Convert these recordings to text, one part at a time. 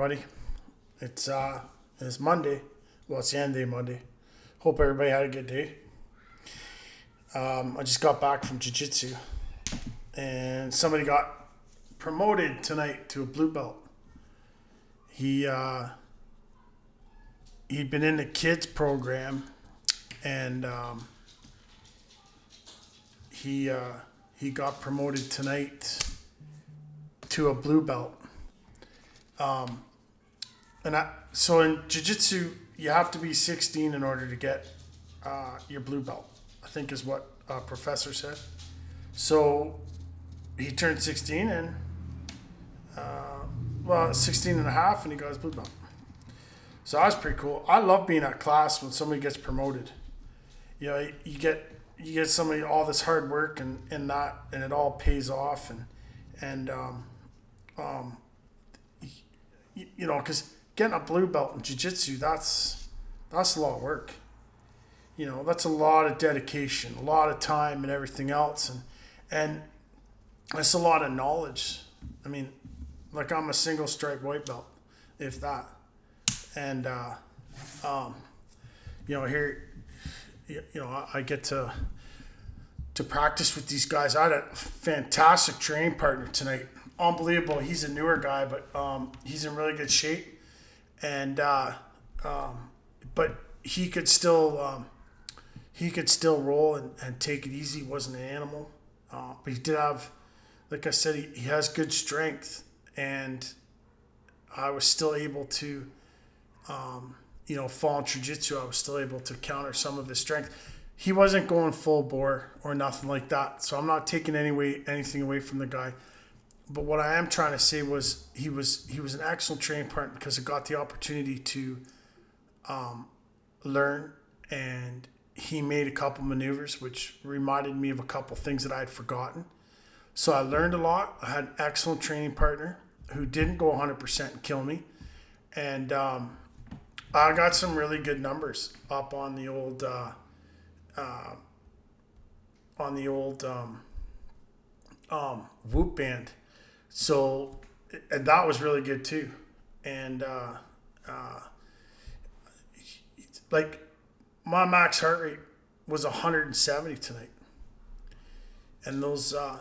everybody. It's uh, it's Monday. Well, it's the end day Monday. Hope everybody had a good day. Um, I just got back from jiu-jitsu, and somebody got promoted tonight to a blue belt. He uh, he'd been in the kids program, and um, he uh, he got promoted tonight to a blue belt. Um, and I, so in jiu-jitsu, you have to be 16 in order to get uh, your blue belt. I think is what a professor said. So he turned 16 and uh, well 16 and a half and he got his blue belt. So that was pretty cool. I love being at class when somebody gets promoted. You know, you get you get somebody all this hard work and, and that and it all pays off and and um, um, you, you know because getting a blue belt in jiu-jitsu that's that's a lot of work. You know that's a lot of dedication a lot of time and everything else and and it's a lot of knowledge. I mean like i'm a single stripe white belt if that. And uh, um, you know here you know i get to to practice with these guys. I had a fantastic training partner tonight. Unbelievable. He's a newer guy but um, he's in really good shape and uh, um, but he could still um, he could still roll and, and take it easy. He wasn't an animal, uh, but he did have, like I said, he, he has good strength, and I was still able to, um, you know, fall in jiu-jitsu. I was still able to counter some of his strength. He wasn't going full bore or nothing like that, so I'm not taking any way, anything away from the guy but what I am trying to say was he was he was an excellent training partner because I got the opportunity to um, learn and he made a couple maneuvers which reminded me of a couple things that I had forgotten. So I learned a lot. I had an excellent training partner who didn't go 100% and kill me. And um, I got some really good numbers up on the old uh, uh, on the old um, um, whoop band so, and that was really good too. And uh, uh, like my max heart rate was 170 tonight, and those uh,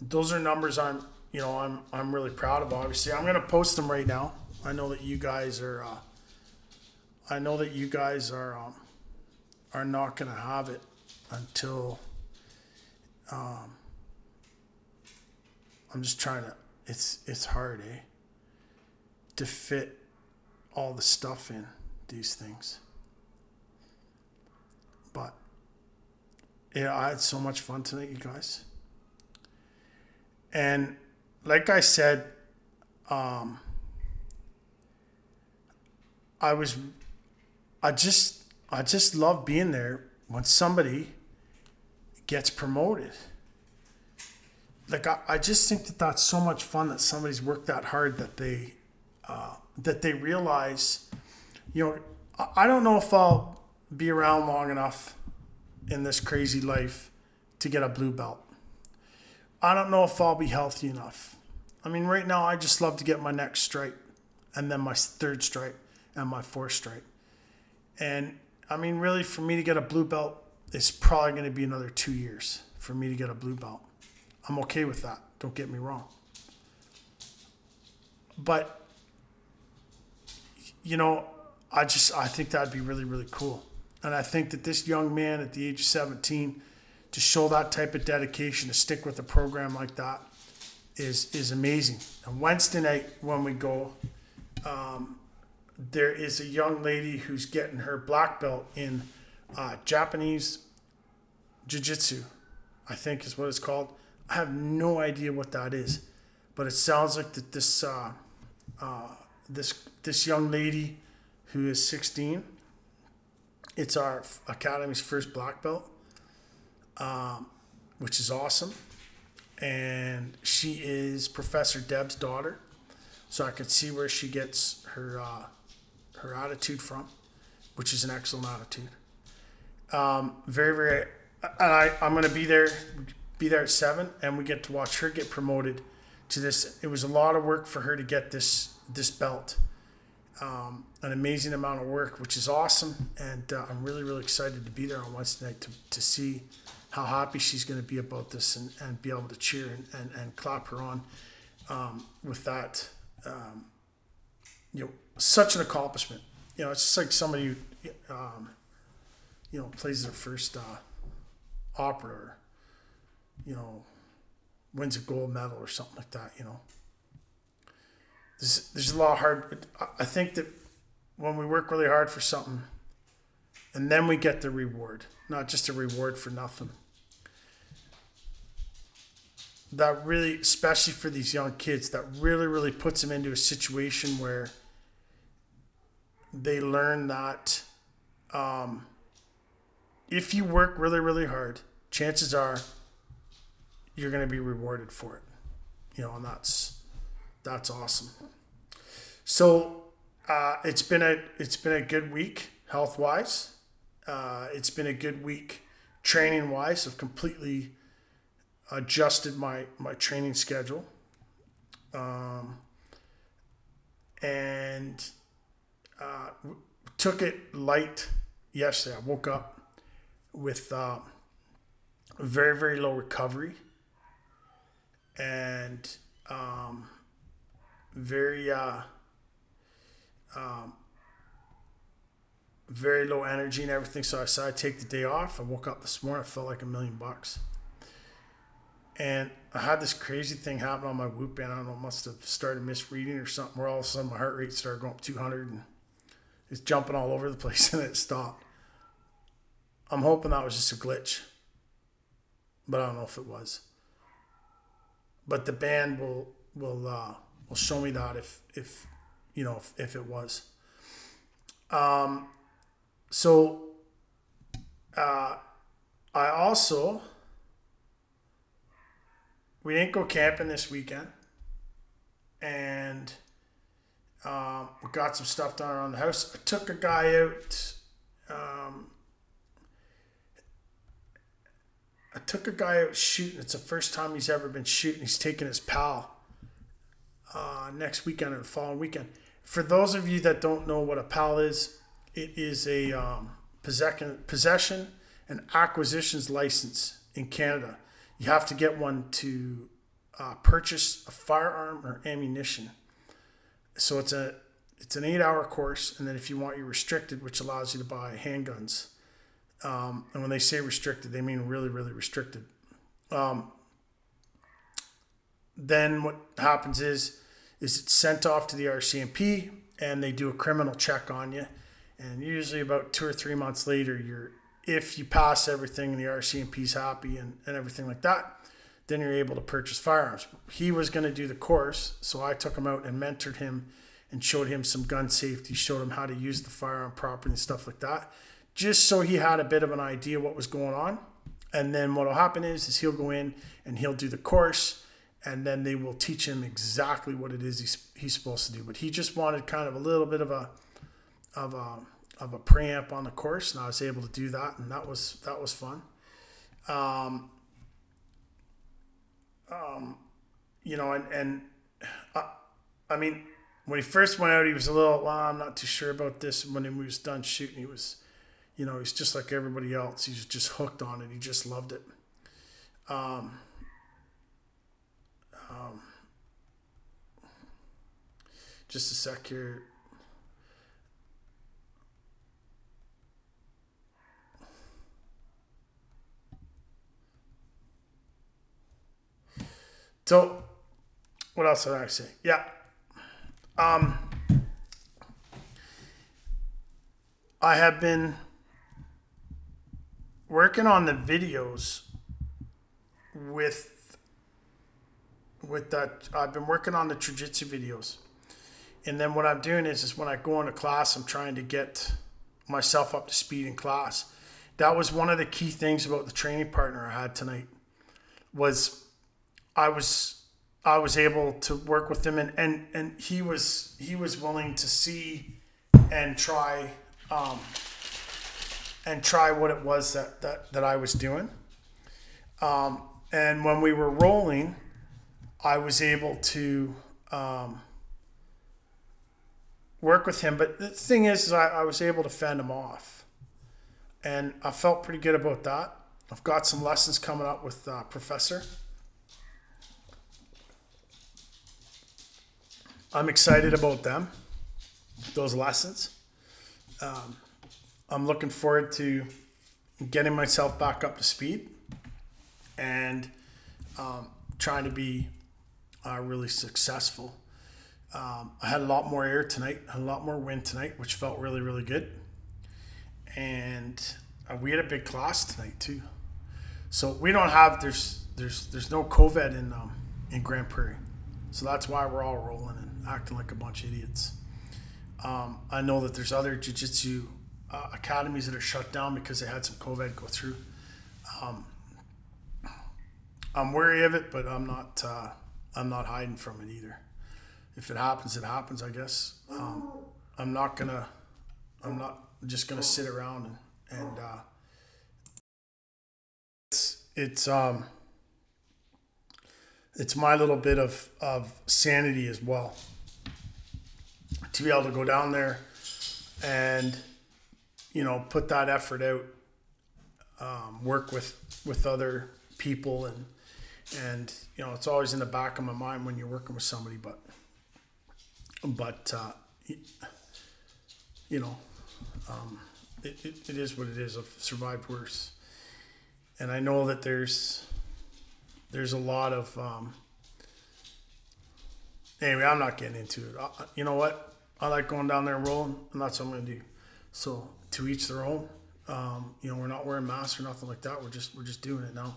those are numbers I'm you know I'm I'm really proud of. Obviously, I'm gonna post them right now. I know that you guys are. Uh, I know that you guys are um, are not gonna have it until. Um, I'm just trying to it's it's hard, eh? To fit all the stuff in these things. But yeah, I had so much fun tonight, you guys. And like I said, um, I was, I just, I just love being there when somebody gets promoted like I, I just think that that's so much fun that somebody's worked that hard that they uh, that they realize you know I, I don't know if I'll be around long enough in this crazy life to get a blue belt. I don't know if I'll be healthy enough. I mean right now I just love to get my next stripe and then my third stripe and my fourth stripe. And I mean really for me to get a blue belt it's probably going to be another two years for me to get a blue belt I'm okay with that. Don't get me wrong. But you know, I just I think that'd be really really cool. And I think that this young man at the age of 17 to show that type of dedication to stick with a program like that is is amazing. And Wednesday night when we go, um, there is a young lady who's getting her black belt in uh, Japanese jiu-jitsu, I think is what it's called. I have no idea what that is, but it sounds like that this uh, uh, this this young lady who is 16. It's our academy's first black belt, um, which is awesome, and she is Professor Deb's daughter, so I can see where she gets her uh, her attitude from, which is an excellent attitude. Um, very very, I I'm gonna be there be there at seven, and we get to watch her get promoted to this. It was a lot of work for her to get this this belt, um, an amazing amount of work, which is awesome. And uh, I'm really, really excited to be there on Wednesday night to, to see how happy she's going to be about this and, and be able to cheer and, and, and clap her on um, with that. Um, you know, such an accomplishment. You know, it's just like somebody, um, you know, plays their first uh, opera or, you know, wins a gold medal or something like that, you know. There's, there's a lot of hard, I think that when we work really hard for something and then we get the reward, not just a reward for nothing. That really, especially for these young kids, that really, really puts them into a situation where they learn that um, if you work really, really hard, chances are you're going to be rewarded for it. You know, and that's that's awesome. So uh, it's been a it's been a good week health wise. Uh, it's been a good week training wise. I've completely adjusted my my training schedule. Um, and uh, took it light yesterday. I woke up with uh, very very low recovery and um, very uh, um, very low energy and everything. So I decided to take the day off. I woke up this morning. I felt like a million bucks. And I had this crazy thing happen on my Whoop band. I don't know, must have started misreading or something. Where all of a sudden my heart rate started going up 200 and it's jumping all over the place, and it stopped. I'm hoping that was just a glitch, but I don't know if it was but the band will will uh, will show me that if if you know if, if it was. Um, so uh, I also we didn't go camping this weekend, and um, we got some stuff done around the house. I took a guy out. Um, I took a guy out shooting. It's the first time he's ever been shooting. He's taking his PAL uh, next weekend or the following weekend. For those of you that don't know what a PAL is, it is a um, possession, and acquisitions license in Canada. You have to get one to uh, purchase a firearm or ammunition. So it's a it's an eight hour course, and then if you want you're restricted, which allows you to buy handguns um, and when they say restricted, they mean really, really restricted. Um, then what happens is, is it's sent off to the RCMP and they do a criminal check on you. And usually about two or three months later, you're if you pass everything and the RCMP's happy and, and everything like that, then you're able to purchase firearms. He was going to do the course, so I took him out and mentored him and showed him some gun safety, showed him how to use the firearm properly and stuff like that just so he had a bit of an idea what was going on. And then what will happen is, is he'll go in and he'll do the course, and then they will teach him exactly what it is he's, he's supposed to do. But he just wanted kind of a little bit of a of a of a preamp on the course, and I was able to do that, and that was that was fun. Um, um, you know, and and I, uh, I mean, when he first went out, he was a little. Well, I'm not too sure about this. When he was done shooting, he was you know, he's just like everybody else. He's just hooked on it. He just loved it. Um, um, just a sec here. So, what else did I say? Yeah. Um, I have been working on the videos with with that I've been working on the jiu-jitsu videos. And then what I'm doing is is when I go into class I'm trying to get myself up to speed in class. That was one of the key things about the training partner I had tonight was I was I was able to work with him and and, and he was he was willing to see and try um, and try what it was that, that, that I was doing. Um, and when we were rolling, I was able to um, work with him. But the thing is, is I, I was able to fend him off, and I felt pretty good about that. I've got some lessons coming up with uh, Professor. I'm excited about them, those lessons. Um, I'm looking forward to getting myself back up to speed and um, trying to be uh, really successful. Um, I had a lot more air tonight, a lot more wind tonight, which felt really, really good. And uh, we had a big class tonight too. So we don't have there's there's there's no COVID in um, in Grande Prairie, so that's why we're all rolling and acting like a bunch of idiots. Um, I know that there's other jiu-jitsu uh, academies that are shut down because they had some COVID go through. Um, I'm wary of it, but I'm not. Uh, I'm not hiding from it either. If it happens, it happens. I guess. Um, I'm not gonna. I'm not just gonna sit around and and. Uh, it's it's um. It's my little bit of of sanity as well. To be able to go down there, and you know put that effort out um, work with with other people and and you know it's always in the back of my mind when you're working with somebody but but uh, you know um, it, it, it is what it is. I've survived worse. And i know that there's there's a lot of um, anyway i'm not getting into it. I, you know what? I like going down there and rolling. And that's what i'm gonna do so to each their own. Um, you know, we're not wearing masks or nothing like that. We're just we're just doing it now.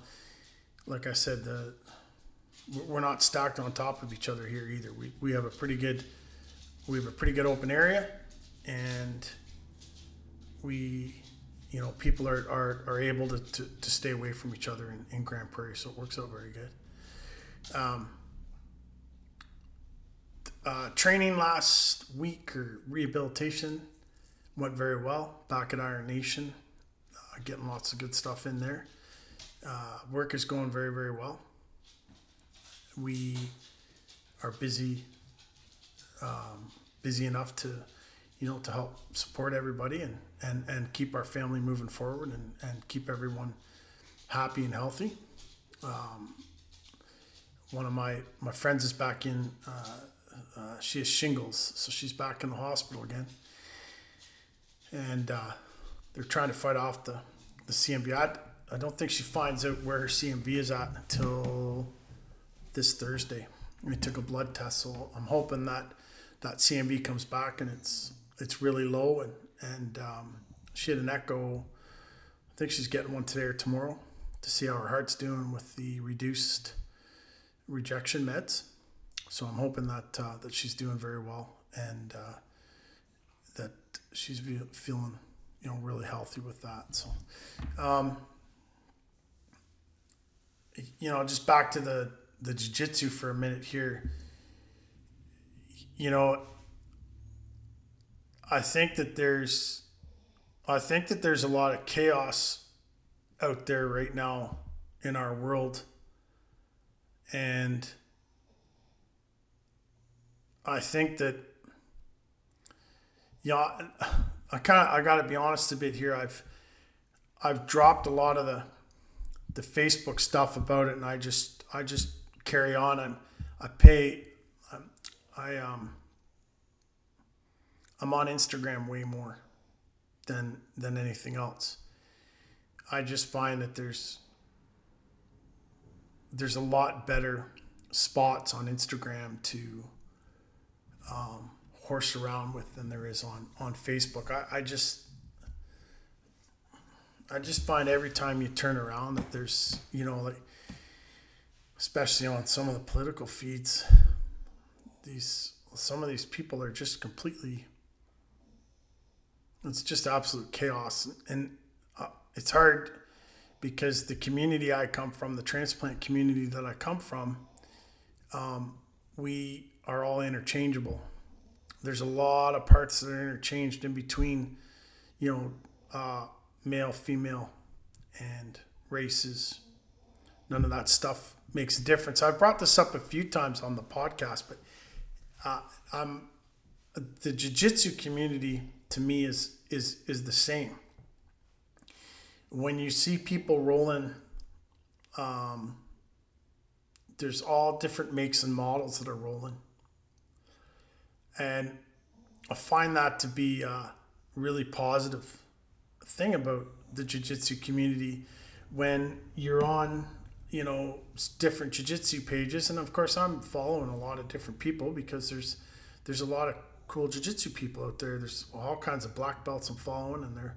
Like I said, the we're not stacked on top of each other here either. We we have a pretty good we have a pretty good open area, and we you know people are are, are able to, to, to stay away from each other in, in Grande Prairie, so it works out very good. Um, uh, training last week or rehabilitation went very well back at Iron Nation, uh, getting lots of good stuff in there. Uh, work is going very, very well. We are busy, um, busy enough to, you know, to help support everybody and, and, and keep our family moving forward and, and keep everyone happy and healthy. Um, one of my, my friends is back in, uh, uh, she has shingles, so she's back in the hospital again and uh, they're trying to fight off the the CMV. I, I don't think she finds out where her CMV is at until this Thursday. We took a blood test, so I'm hoping that that CMV comes back and it's it's really low and and um, she had an echo. I think she's getting one today or tomorrow to see how her heart's doing with the reduced rejection meds. So I'm hoping that uh, that she's doing very well and uh, that she's feeling you know really healthy with that. So, um, you know, just back to the the jiu-jitsu for a minute here. You know, I think that there's I think that there's a lot of chaos out there right now in our world. And I think that yeah, I kind of I got to be honest a bit here. I've I've dropped a lot of the the Facebook stuff about it, and I just I just carry on. I'm I pay I'm, I um I'm on Instagram way more than than anything else. I just find that there's there's a lot better spots on Instagram to um, horse around with than there is on on Facebook. I, I just I just find every time you turn around that there's you know like especially on some of the political feeds these some of these people are just completely it's just absolute chaos and uh, it's hard because the community I come from the transplant community that I come from um, we are all interchangeable there's a lot of parts that are interchanged in between, you know, uh, male, female, and races. None of that stuff makes a difference. I've brought this up a few times on the podcast, but uh, I'm the jiu-jitsu community to me is is is the same when you see people rolling um, there's all different makes and models that are rolling and i find that to be a really positive thing about the jiu-jitsu community when you're on you know different jiu-jitsu pages. And of course i'm following a lot of different people because there's there's a lot of cool jiu-jitsu people out there. There's all kinds of black belts i'm following and they're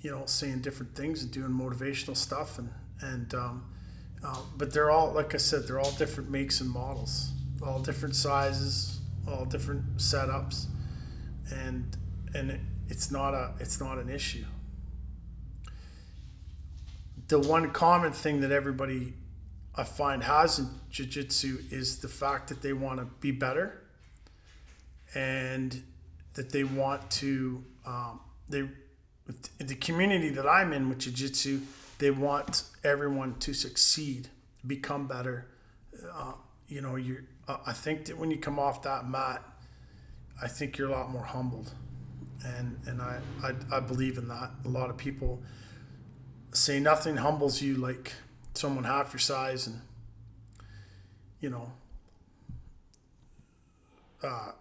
you know saying different things and doing motivational stuff and and um, uh, but they're all like i said they're all different makes and models all different sizes all different setups and and it, it's not a it's not an issue. The one common thing that everybody I find has in jiu-jitsu is the fact that they want to be better and that they want to um, they the community that I'm in with jiu-jitsu they want everyone to succeed become better uh, you know you uh, I think that when you come off that mat I think you're a lot more humbled. And and I, I, I believe in that. A lot of people say nothing humbles you like someone half your size and you know uh,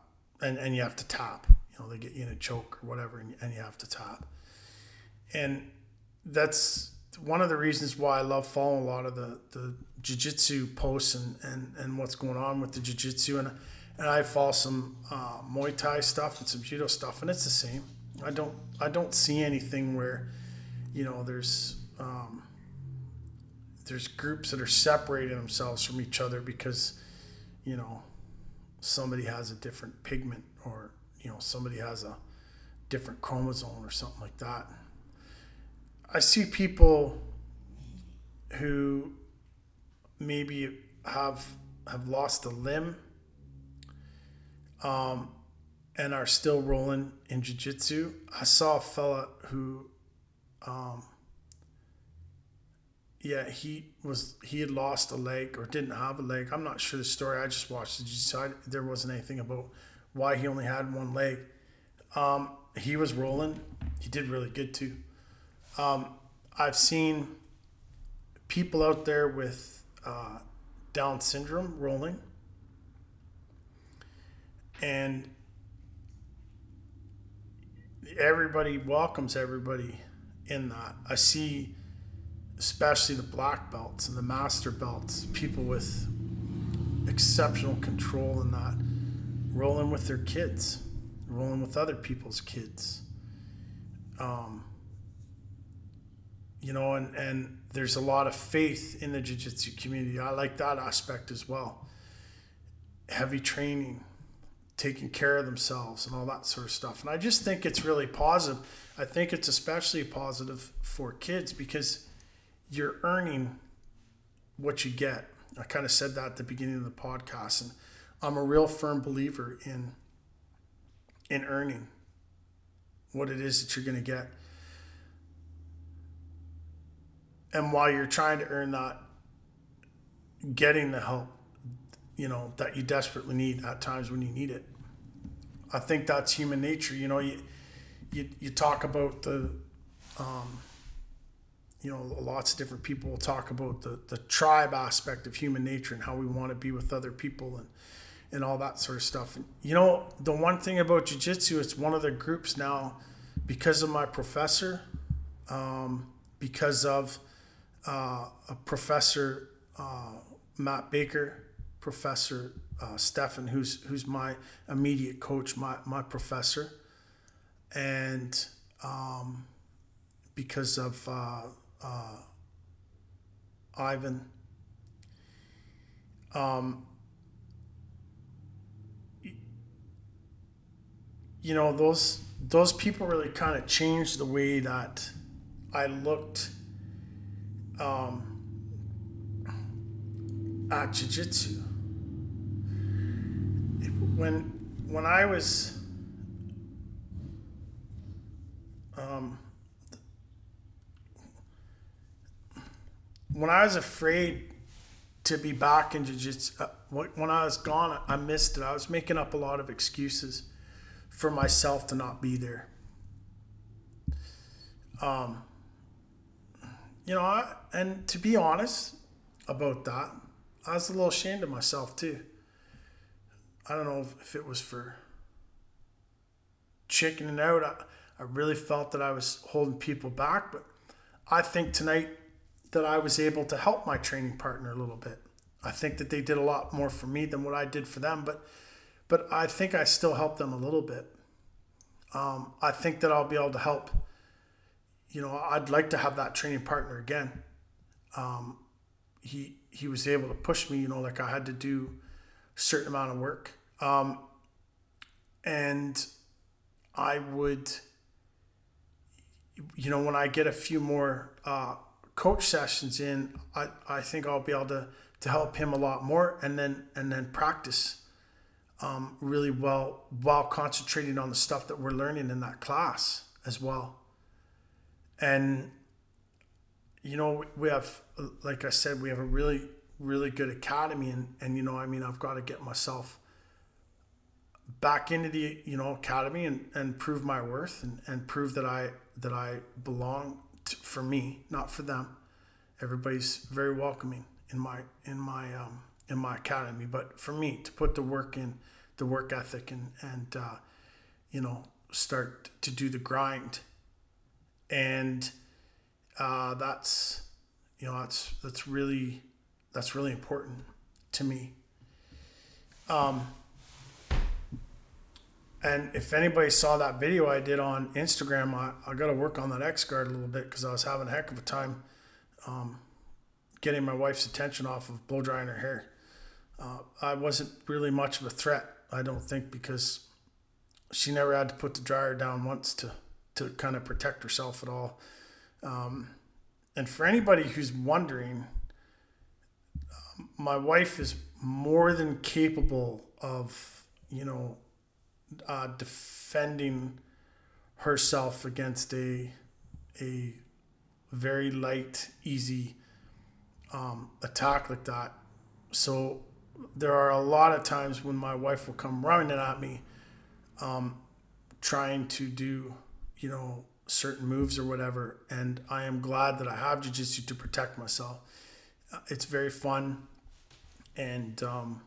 and and you have to tap. You know they get you in a choke or whatever and, and you have to tap. And that's one of the reasons why I love following a lot of the the jiu-jitsu posts and, and, and what's going on with the jiu-jitsu. And and I follow some uh, Muay Thai stuff and some judo stuff and it's the same. I don't I don't see anything where you know there's um, there's groups that are separating themselves from each other because you know somebody has a different pigment or you know somebody has a different chromosome or something like that. I see people who maybe have have lost a limb um, and are still rolling in jiu-jitsu i saw a fella who um, yeah, he was he had lost a leg or didn't have a leg. I'm not sure the story. I just watched the jiu There wasn't anything about why he only had one leg. Um, he was rolling. He did really good too. Um, I've seen people out there with uh, Down syndrome rolling, and everybody welcomes everybody in that. I see especially the black belts and the master belts, people with exceptional control in that, rolling with their kids, rolling with other people's kids. Um, you know, and, and there's a lot of faith in the jiu jitsu community. I like that aspect as well. Heavy training, taking care of themselves, and all that sort of stuff. And I just think it's really positive. I think it's especially positive for kids because you're earning what you get. I kind of said that at the beginning of the podcast, and I'm a real firm believer in in earning what it is that you're going to get. And while you're trying to earn that, getting the help, you know, that you desperately need at times when you need it. I think that's human nature. You know, you you, you talk about the um, you know, lots of different people will talk about the, the tribe aspect of human nature and how we want to be with other people and, and all that sort of stuff. And, you know, the one thing about jujitsu, it's one of the groups now because of my professor, um, because of uh, a professor, uh, Matt Baker, professor uh, Stefan, who's, who's my immediate coach, my, my professor. And um, because of uh, uh, Ivan. Um, you know those those people really kind of changed the way that I looked um, at jiu-jitsu. When when I was um, when I was afraid to be back in jiu-jitsu, uh, when I was gone, I missed it. I was making up a lot of excuses for myself to not be there. Um, you know, I, and to be honest about that, I was a little ashamed of myself too. I don't know if it was for chickening out. I, I really felt that I was holding people back, but I think tonight that I was able to help my training partner a little bit. I think that they did a lot more for me than what I did for them, but but I think I still helped them a little bit. Um, I think that I'll be able to help. You know, I'd like to have that training partner again. Um, he he was able to push me. You know, like I had to do a certain amount of work, um, and I would. You know, when I get a few more uh, coach sessions in, I, I think I'll be able to to help him a lot more, and then and then practice um, really well while concentrating on the stuff that we're learning in that class as well. And you know, we have, like I said, we have a really, really good academy, and and you know, I mean, I've got to get myself back into the you know academy and and prove my worth and and prove that I that I belong to, for me, not for them. Everybody's very welcoming in my in my um, in my academy. But for me to put the work in, the work ethic, and and uh, you know start to do the grind, and uh, that's you know that's that's really that's really important to me. Um, and if anybody saw that video I did on Instagram, I, I got to work on that X guard a little bit because I was having a heck of a time um, getting my wife's attention off of blow drying her hair. Uh, I wasn't really much of a threat, I don't think, because she never had to put the dryer down once to, to kind of protect herself at all. Um, and for anybody who's wondering, my wife is more than capable of, you know, uh, defending herself against a a very light, easy um, attack like that. So there are a lot of times when my wife will come running at me, um, trying to do, you know, certain moves or whatever. And I am glad that I have jujitsu to protect myself. Uh, it's very fun. And um,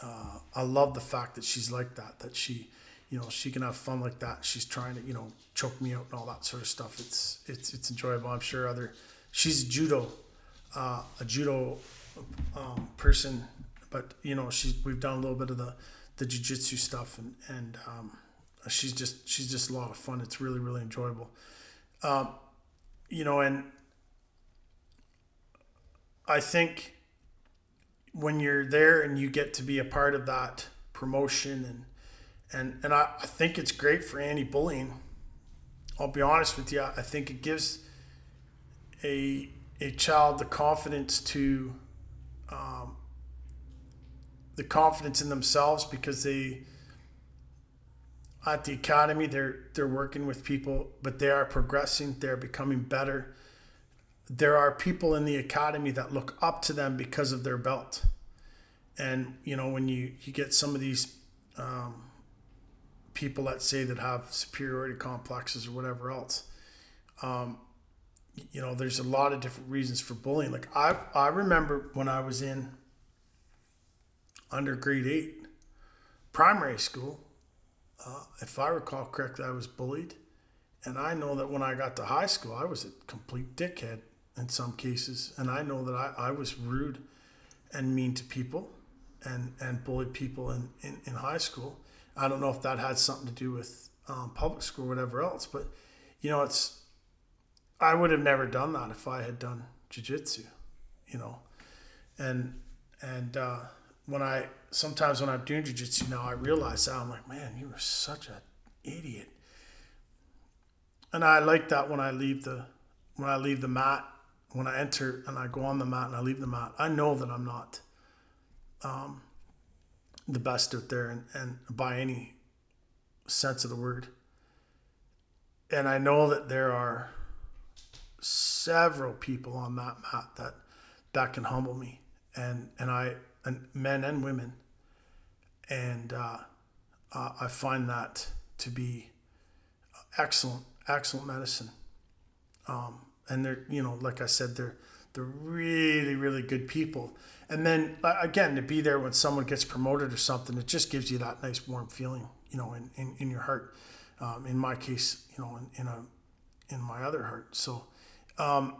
uh, I love the fact that she's like that, that she, you know, she can have fun like that. She's trying to, you know, choke me out and all that sort of stuff. It's, it's, it's enjoyable. I'm sure other, she's judo uh, a judo um, person, but you know she's we've done a little bit of the the jujitsu stuff, and and um, she's just she's just a lot of fun. It's really really enjoyable, um, you know, and I think when you're there and you get to be a part of that promotion and and and I, I think it's great for anti-bullying. I'll be honest with you. I think it gives a a child the confidence to um, the confidence in themselves because they at the academy they're they're working with people but they are progressing they're becoming better there are people in the academy that look up to them because of their belt and you know when you you get some of these um, people that say that have superiority complexes or whatever else um, you know, there's a lot of different reasons for bullying. Like I, I remember when I was in under grade eight, primary school, uh, if I recall correctly, I was bullied. And I know that when I got to high school, I was a complete dickhead in some cases. And I know that I, I was rude and mean to people and, and bullied people in, in, in high school. I don't know if that had something to do with um, public school or whatever else, but you know, it's, I would have never done that if I had done jujitsu, you know, and and uh, when I sometimes when I'm doing jujitsu now, I realize that I'm like, man, you were such an idiot, and I like that when I leave the when I leave the mat, when I enter and I go on the mat and I leave the mat, I know that I'm not um, the best out there, and, and by any sense of the word, and I know that there are several people on that mat that that can humble me. And and I and men and women and uh, uh, I find that to be excellent, excellent medicine. Um, and they're, you know, like I said, they're they're really, really good people. And then again, to be there when someone gets promoted or something, it just gives you that nice warm feeling, you know, in, in, in your heart. Um, in my case, you know, in, in a in my other heart. So, um,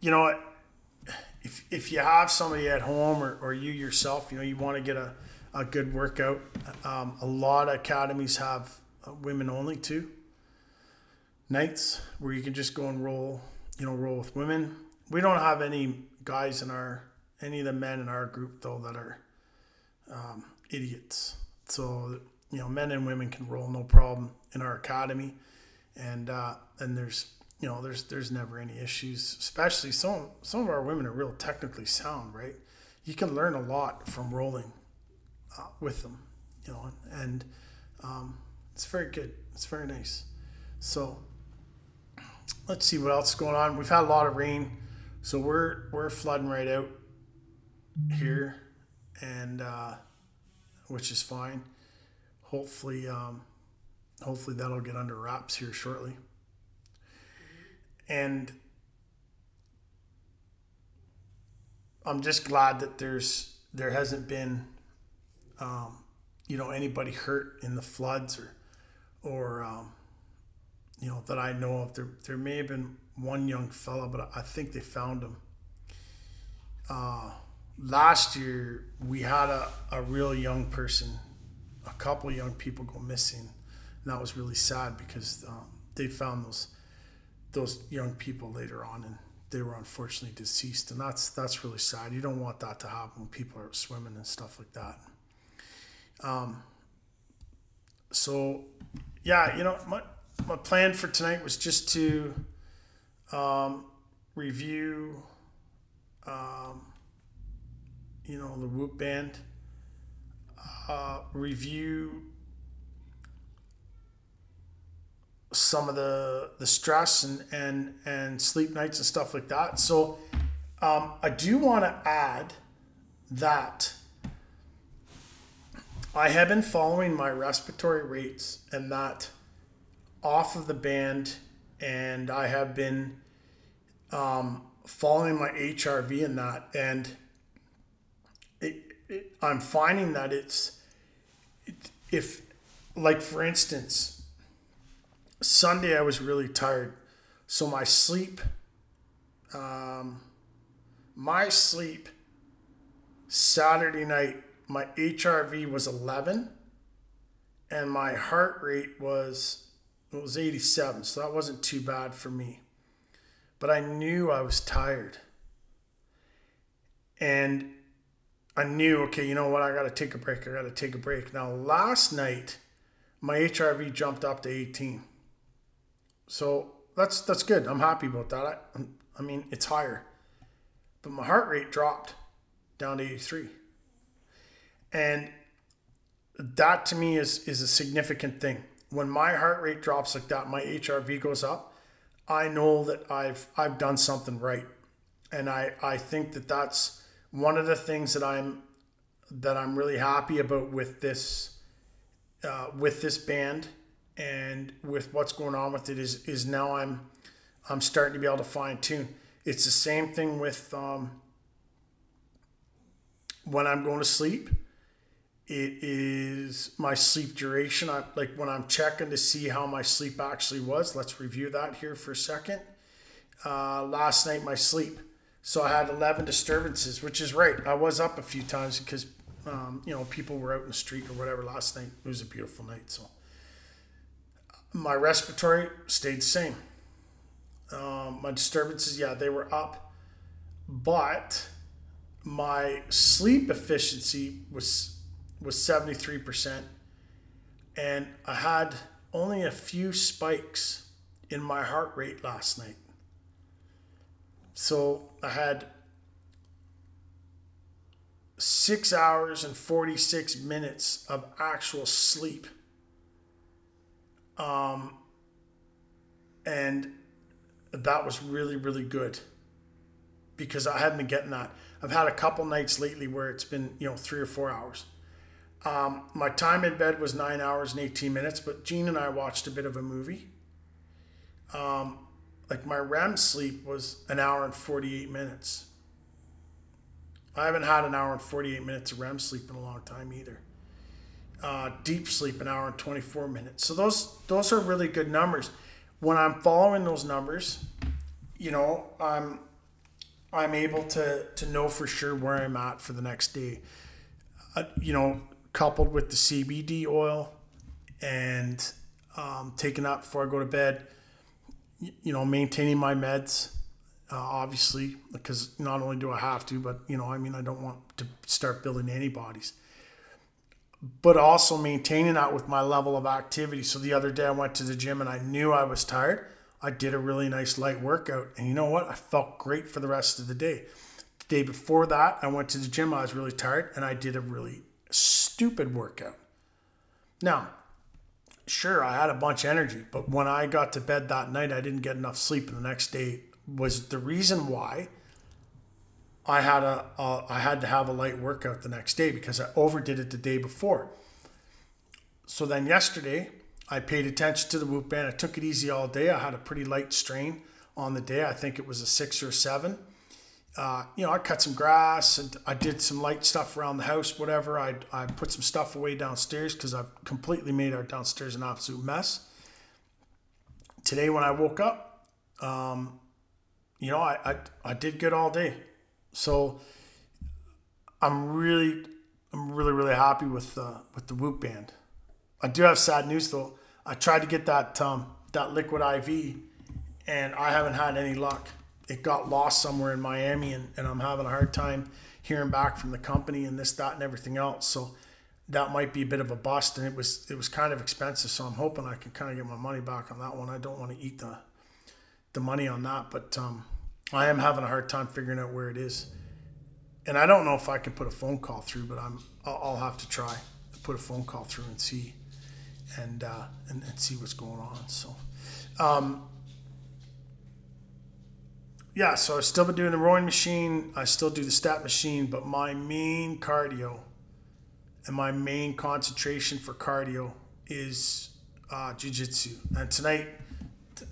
you know, if if you have somebody at home or, or you yourself, you know, you want to get a, a good workout. Um, a lot of academies have uh, women only too nights where you can just go and roll, you know, roll with women. We don't have any guys in our, any of the men in our group though that are um, idiots. So, you know, men and women can roll no problem in our academy. And, uh, and there's, you know, there's, there's never any issues, especially some, some of our women are real technically sound, right? You can learn a lot from rolling uh, with them, you know, and, um, it's very good. It's very nice. So, let's see what else is going on. We've had a lot of rain, so we're we're flooding right out here, and uh, which is fine. Hopefully, um, hopefully that'll get under wraps here shortly. And I'm just glad that there's there hasn't been, um, you know, anybody hurt in the floods or or um, you know, that I know of. There, there may have been one young fella, but I think they found him. Uh, last year, we had a, a real young person, a couple young people go missing. And that was really sad because um, they found those those young people later on and they were unfortunately deceased and that's that's really sad. You don't want that to happen when people are swimming and stuff like that. Um, so yeah you know my, my plan for tonight was just to um, review, um, you know, the Whoop Band, uh, review some of the the stress and and and sleep nights and stuff like that. So um, I do want to add that I have been following my respiratory rates and that off of the band and I have been um, following my HRV in that. And it, it, I'm finding that it's, it, if, like, for instance, Sunday I was really tired. So my sleep, um, my sleep Saturday night, my HRV was 11 and my heart rate was it was 87, so that wasn't too bad for me. But I knew I was tired. And I knew, okay, you know what? I got to take a break. I got to take a break. Now, last night, my HRV jumped up to 18. So that's that's good. I'm happy about that. I, I mean, it's higher. But my heart rate dropped down to 83. And that to me is is a significant thing when my heart rate drops like that, my HRV goes up. I know that I've I've done something right, and I I think that that's one of the things that I'm that I'm really happy about with this uh, with this band and with what's going on with it is is now I'm I'm starting to be able to fine tune. It's the same thing with um, when I'm going to sleep it is my sleep duration. I like when I'm checking to see how my sleep actually was. Let's review that here for a second. Uh, last night, my sleep. So I had 11 disturbances, which is right. I was up a few times because, um, you know, people were out in the street or whatever last night. It was a beautiful night. So my respiratory stayed the same. Um, my disturbances, yeah, they were up, but my sleep efficiency was was 73%. And I had only a few spikes in my heart rate last night. So I had six hours and 46 minutes of actual sleep. Um, and that was really, really good because I hadn't been getting that. I've had a couple nights lately where it's been, you know, three or four hours Um, my time in bed was nine hours and 18 minutes, but Jean and I watched a bit of a movie. Um, like my REM sleep was an hour and 48 minutes. I haven't had an hour and 48 minutes of REM sleep in a long time either. Uh, deep sleep, an hour and 24 minutes. So those those are really good numbers. When I'm following those numbers, you know, I'm I'm able to to know for sure where I'm at for the next day. Uh, you know, coupled with the CBD oil and um, taking that before I go to bed. You know, maintaining my meds, uh, obviously, because not only do I have to, but you know, I mean, I don't want to start building antibodies. But also maintaining that with my level of activity. So the other day I went to the gym and I knew I was tired. I did a really nice light workout, and you know what? I felt great for the rest of the day. The day before that, I went to the gym. I was really tired, and I did a really stupid workout. Now, sure, I had a bunch of energy, but when I got to bed that night, I didn't get enough sleep, and the next day was the reason why I had a, a I had to have a light workout the next day because I overdid it the day before. So then yesterday, I paid attention to the whoop band. I took it easy all day. I had a pretty light strain on the day. I think it was a six or seven uh, you know, I cut some grass and I did some light stuff around the house, whatever. I, I put some stuff away downstairs because I've completely made our downstairs an absolute mess. Today, when I woke up, um, you know, I, I, I did good all day. So I'm really, I'm really, really happy with, uh, with the Whoop band. I do have sad news though. I tried to get that, um, that liquid IV and I haven't had any luck it got lost somewhere in Miami and, and I'm having a hard time hearing back from the company and this, that, and everything else. So that might be a bit of a bust and it was it was kind of expensive. So I'm hoping I can kind of get my money back on that one. I don't want to eat the the money on that, but um, I am having a hard time figuring out where it is. And I don't know if I can put a phone call through, but I'm I'll, have to try to put a phone call through and see and uh, and, and see what's going on. So um, yeah, so I've still been doing the rowing machine. I still do the stat machine, but my main cardio and my main concentration for cardio is uh, jiu-jitsu. And tonight,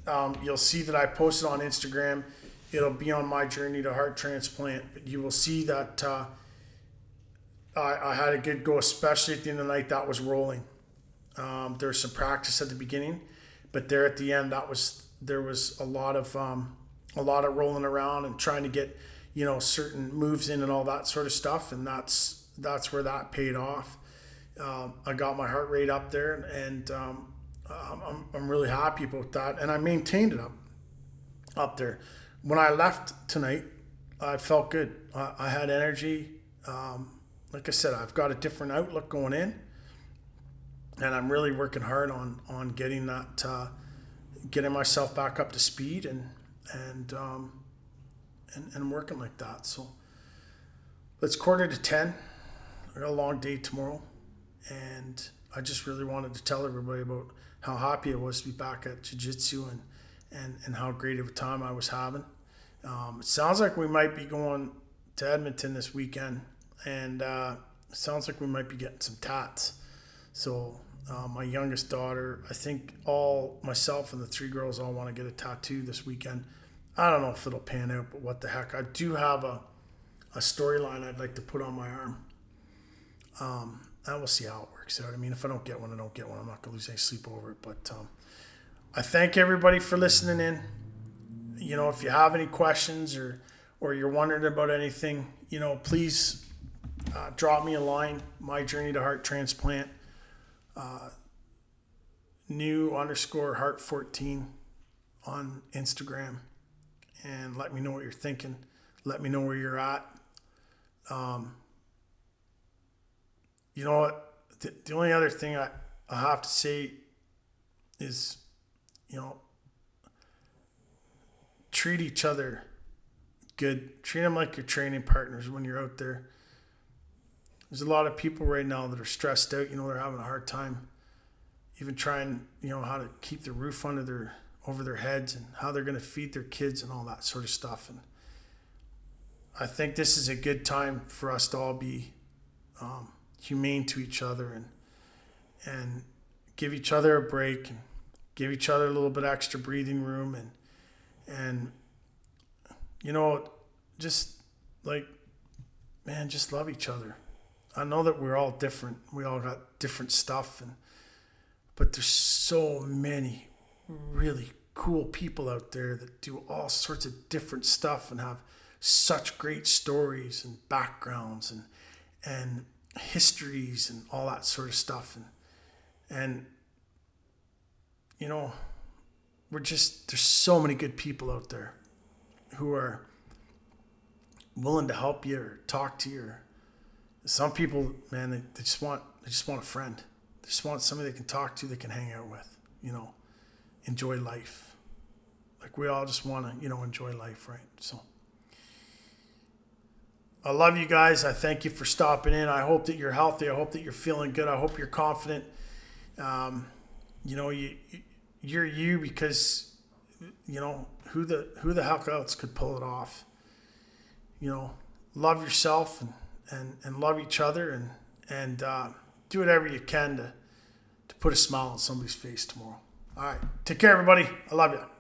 um, you'll see that I posted on Instagram. It'll be on my journey to heart transplant. But you will see that uh, I, I, had a good go, especially at the end of the night. That was rolling. Um, there was some practice at the beginning, but there at the end, that was there was a lot of um, a lot of rolling around and trying to get you know certain moves in and all that sort of stuff and that's that's where that paid off um, i got my heart rate up there and um, I'm, I'm really happy about that and i maintained it up up there when i left tonight i felt good i, I had energy um, like i said i've got a different outlook going in and i'm really working hard on on getting that uh, getting myself back up to speed and and um, and, and working like that. So it's quarter to ten. I got a long day tomorrow, and I just really wanted to tell everybody about how happy I was to be back at jiu-jitsu and and and how great of a time I was having. Um, it sounds like we might be going to Edmonton this weekend, and uh, it sounds like we might be getting some tats. So uh, my youngest daughter, I think all myself and the three girls all want to get a tattoo this weekend. I don't know if it'll pan out, but what the heck. I do have a, a storyline I'd like to put on my arm. Um, and we'll see how it works out. I mean, if I don't get one, I don't get one. I'm not going to lose any sleep over it. But um, I thank everybody for listening in. You know, if you have any questions or, or you're wondering about anything, you know, please uh, drop me a line. My journey to heart transplant. Uh, new underscore heart 14 on Instagram and let me know what you're thinking. Let me know where you're at. Um, you know what? The, the only other thing I, I have to say is, you know, treat each other good. Treat them like your training partners when you're out there. There's a lot of people right now that are stressed out. You know, they're having a hard time even trying, you know, how to keep the roof under their over their heads and how they're going to feed their kids and all that sort of stuff. And I think this is a good time for us to all be um, humane to each other and and give each other a break and give each other a little bit extra breathing room and and you know just like man just love each other. I know that we're all different. We all got different stuff and but there's so many really cool people out there that do all sorts of different stuff and have such great stories and backgrounds and and histories and all that sort of stuff. And and you know we're just there's so many good people out there who are willing to help you or talk to you or some people man they, they just want they just want a friend they just want somebody they can talk to they can hang out with you know enjoy life like we all just want to you know enjoy life right so I love you guys. I thank you for stopping in. I hope that you're healthy. I hope that you're feeling good. I hope you're confident. Um, you know, you you're you because you know who the who the heck else could pull it off. You know, love yourself and and, and love each other and and uh, do whatever you can to to put a smile on somebody's face tomorrow. All right, take care, everybody. I love you.